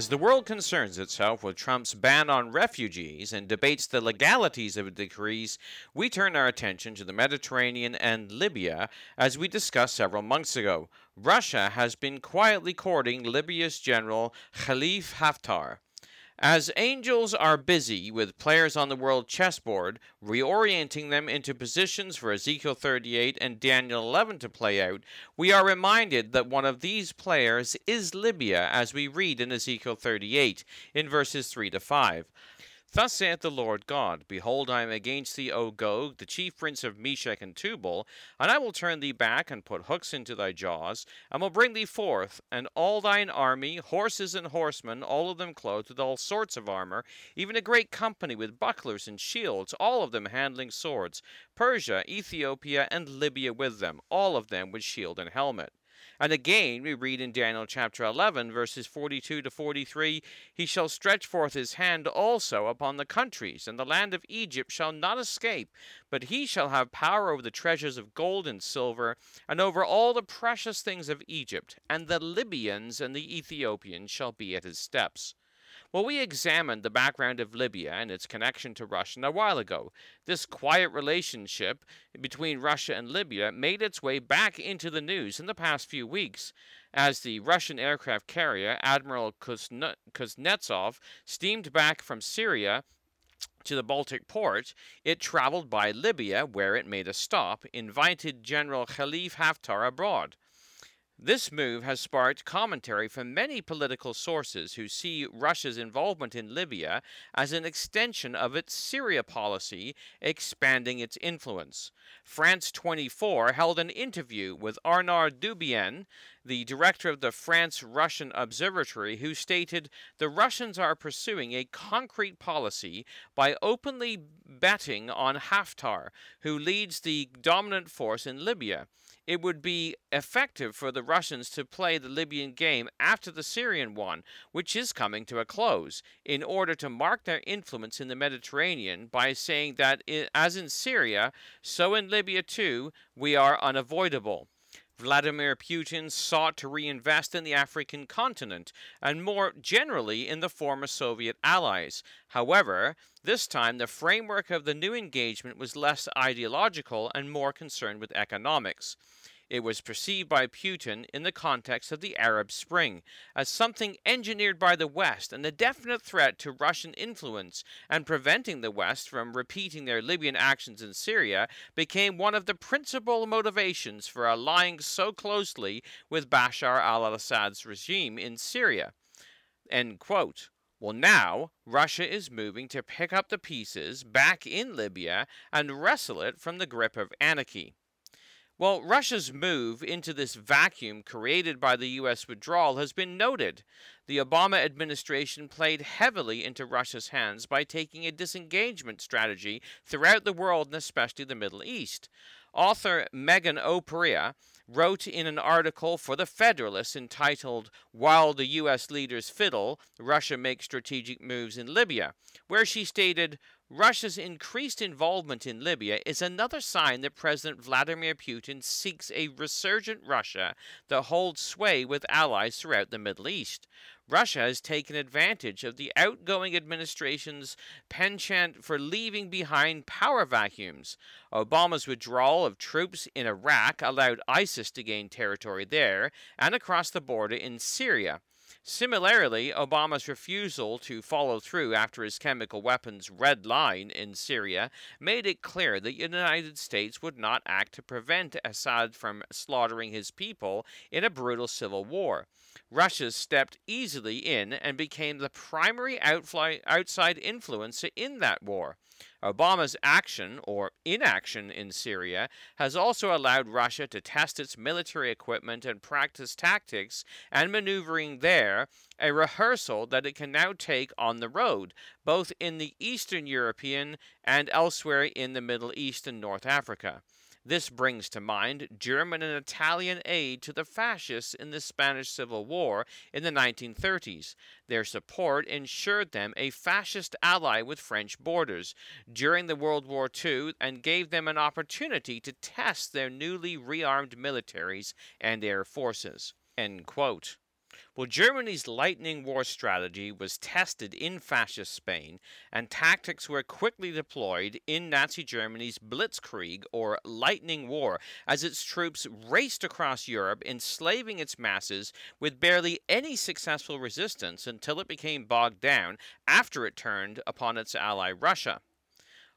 As the world concerns itself with Trump's ban on refugees and debates the legalities of the decrees, we turn our attention to the Mediterranean and Libya, as we discussed several months ago. Russia has been quietly courting Libya's general Khalifa Haftar. As angels are busy with players on the world chessboard, reorienting them into positions for Ezekiel 38 and Daniel 11 to play out, we are reminded that one of these players is Libya, as we read in Ezekiel 38 in verses 3 to 5. Thus saith the Lord God Behold, I am against thee, O Gog, the chief prince of Meshech and Tubal, and I will turn thee back and put hooks into thy jaws, and will bring thee forth, and all thine army, horses and horsemen, all of them clothed with all sorts of armor, even a great company with bucklers and shields, all of them handling swords, Persia, Ethiopia, and Libya with them, all of them with shield and helmet. And again, we read in Daniel chapter 11, verses 42 to 43 He shall stretch forth his hand also upon the countries, and the land of Egypt shall not escape, but he shall have power over the treasures of gold and silver, and over all the precious things of Egypt, and the Libyans and the Ethiopians shall be at his steps. Well, we examined the background of Libya and its connection to Russia a while ago. This quiet relationship between Russia and Libya made its way back into the news in the past few weeks as the Russian aircraft carrier Admiral Kuznetsov steamed back from Syria to the Baltic port, it traveled by Libya, where it made a stop, invited General Khalifa Haftar abroad. This move has sparked commentary from many political sources who see Russia's involvement in Libya as an extension of its Syria policy, expanding its influence. France 24 held an interview with Arnaud Dubien, the director of the Franco Russian Observatory, who stated the Russians are pursuing a concrete policy by openly betting on Haftar, who leads the dominant force in Libya it would be effective for the Russians to play the Libyan game after the Syrian one, which is coming to a close, in order to mark their influence in the Mediterranean by saying that, as in Syria, so in Libya too, we are unavoidable. Vladimir Putin sought to reinvest in the African continent and more generally in the former Soviet allies. However, this time the framework of the new engagement was less ideological and more concerned with economics. It was perceived by Putin in the context of the Arab Spring as something engineered by the West and a definite threat to Russian influence, and preventing the West from repeating their Libyan actions in Syria became one of the principal motivations for allying so closely with Bashar al Assad's regime in Syria. Well, now Russia is moving to pick up the pieces back in Libya and wrestle it from the grip of anarchy. Well, Russia's move into this vacuum created by the U.S. withdrawal has been noted. The Obama administration played heavily into Russia's hands by taking a disengagement strategy throughout the world and especially the Middle East. Author Megan O'Perea wrote in an article for The Federalist entitled While the U.S. Leaders Fiddle, Russia Makes Strategic Moves in Libya, where she stated Russia's increased involvement in Libya is another sign that President Vladimir Putin seeks a resurgent Russia that holds sway with allies throughout the Middle East. Russia has taken advantage of the outgoing administration's penchant for leaving behind power vacuums. Obama's withdrawal of troops in Iraq allowed ISIS to gain territory there and across the border in Syria. Similarly, Obama's refusal to follow through after his chemical weapons red line in Syria made it clear that the United States would not act to prevent Assad from slaughtering his people in a brutal civil war. Russia stepped easily in and became the primary outside influence in that war. Obama's action or inaction in Syria has also allowed Russia to test its military equipment and practice tactics and maneuvering there, a rehearsal that it can now take on the road, both in the Eastern European and elsewhere in the Middle East and North Africa. This brings to mind German and Italian aid to the fascists in the Spanish Civil War in the 1930s. Their support ensured them a fascist ally with French borders during the World War II and gave them an opportunity to test their newly rearmed militaries and air forces. Well, Germany's lightning war strategy was tested in fascist Spain, and tactics were quickly deployed in Nazi Germany's Blitzkrieg, or lightning war, as its troops raced across Europe, enslaving its masses with barely any successful resistance until it became bogged down after it turned upon its ally Russia.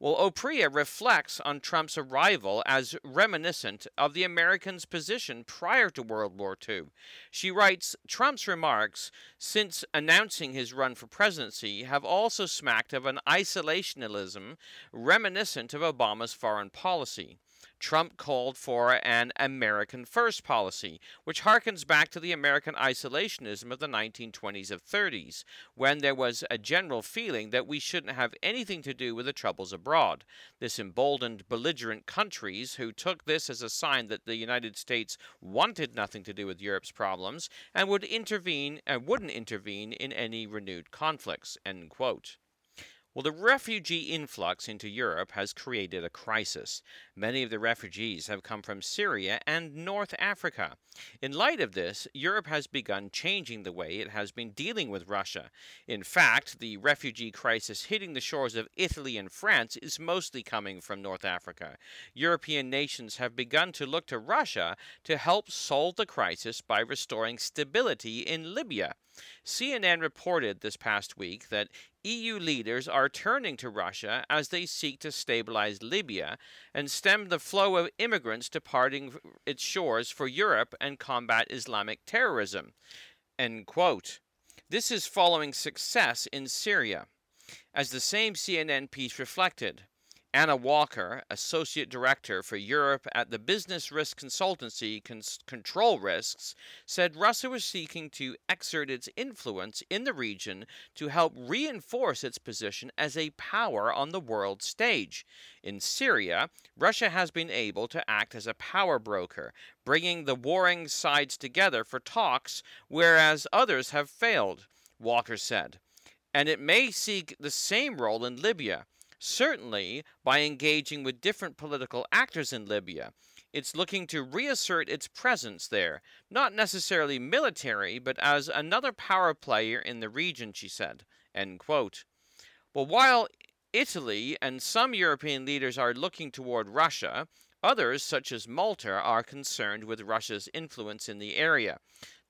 Well, Opria reflects on Trump's arrival as reminiscent of the Americans' position prior to World War II. She writes Trump's remarks since announcing his run for presidency have also smacked of an isolationism reminiscent of Obama's foreign policy. Trump called for an American first policy, which harkens back to the American isolationism of the 1920s and 30s, when there was a general feeling that we shouldn't have anything to do with the troubles abroad. This emboldened belligerent countries who took this as a sign that the United States wanted nothing to do with Europe's problems and would intervene and wouldn't intervene in any renewed conflicts. End quote. Well, the refugee influx into Europe has created a crisis. Many of the refugees have come from Syria and North Africa. In light of this, Europe has begun changing the way it has been dealing with Russia. In fact, the refugee crisis hitting the shores of Italy and France is mostly coming from North Africa. European nations have begun to look to Russia to help solve the crisis by restoring stability in Libya. CNN reported this past week that EU leaders are turning to Russia as they seek to stabilize Libya and stem the flow of immigrants departing its shores for Europe and combat Islamic terrorism. End quote. This is following success in Syria. As the same CNN piece reflected, Anna Walker, Associate Director for Europe at the business risk consultancy Control Risks, said Russia was seeking to exert its influence in the region to help reinforce its position as a power on the world stage. In Syria, Russia has been able to act as a power broker, bringing the warring sides together for talks, whereas others have failed, Walker said. And it may seek the same role in Libya certainly by engaging with different political actors in Libya. It's looking to reassert its presence there, not necessarily military, but as another power player in the region, she said. End quote. Well, while Italy and some European leaders are looking toward Russia, others, such as Malta, are concerned with Russia's influence in the area.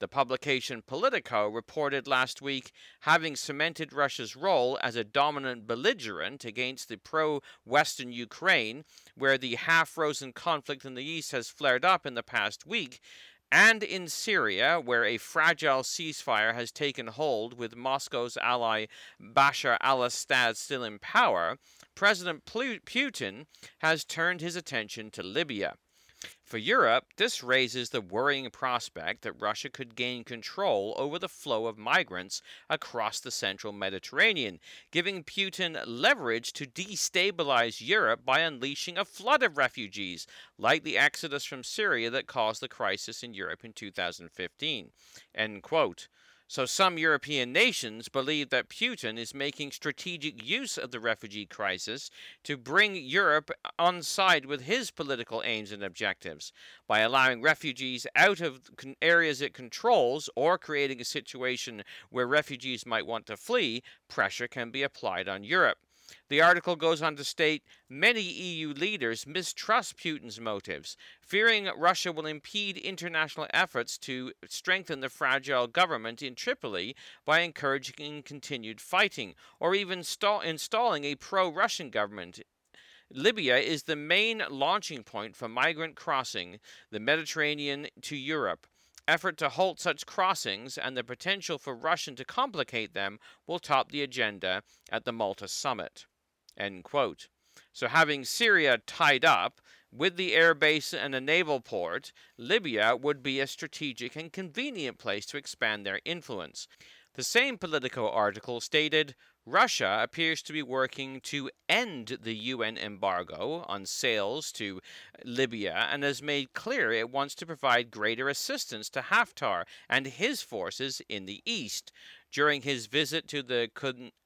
The publication Politico reported last week having cemented Russia's role as a dominant belligerent against the pro Western Ukraine, where the half frozen conflict in the east has flared up in the past week, and in Syria, where a fragile ceasefire has taken hold with Moscow's ally Bashar al Assad still in power, President Putin has turned his attention to Libya. For Europe, this raises the worrying prospect that Russia could gain control over the flow of migrants across the central Mediterranean, giving Putin leverage to destabilize Europe by unleashing a flood of refugees, like the exodus from Syria that caused the crisis in Europe in 2015. End quote. So some European nations believe that Putin is making strategic use of the refugee crisis to bring Europe on side with his political aims and objectives by allowing refugees out of areas it controls or creating a situation where refugees might want to flee, pressure can be applied on Europe. The article goes on to state many EU leaders mistrust Putin's motives, fearing Russia will impede international efforts to strengthen the fragile government in Tripoli by encouraging continued fighting or even installing a pro Russian government Libya is the main launching point for migrant crossing the Mediterranean to Europe. Effort to halt such crossings and the potential for Russian to complicate them will top the agenda at the Malta summit. So, having Syria tied up with the air base and a naval port, Libya would be a strategic and convenient place to expand their influence. The same Politico article stated Russia appears to be working to end the UN embargo on sales to Libya and has made clear it wants to provide greater assistance to Haftar and his forces in the east. During his visit to the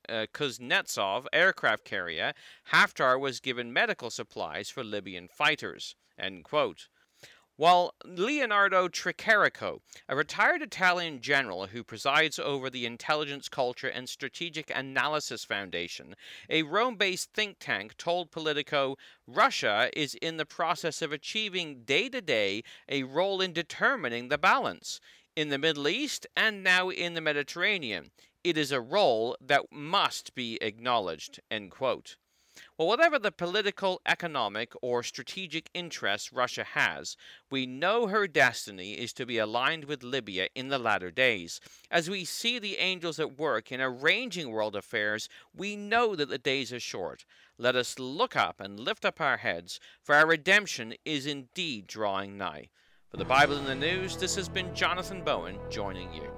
uh, Kuznetsov aircraft carrier, Haftar was given medical supplies for Libyan fighters. End quote. While Leonardo Tricarico, a retired Italian general who presides over the Intelligence, Culture, and Strategic Analysis Foundation, a Rome based think tank, told Politico Russia is in the process of achieving day to day a role in determining the balance in the Middle East and now in the Mediterranean. It is a role that must be acknowledged. End quote. Well, whatever the political, economic, or strategic interests Russia has, we know her destiny is to be aligned with Libya in the latter days. As we see the angels at work in arranging world affairs, we know that the days are short. Let us look up and lift up our heads, for our redemption is indeed drawing nigh. For the Bible in the News, this has been Jonathan Bowen joining you.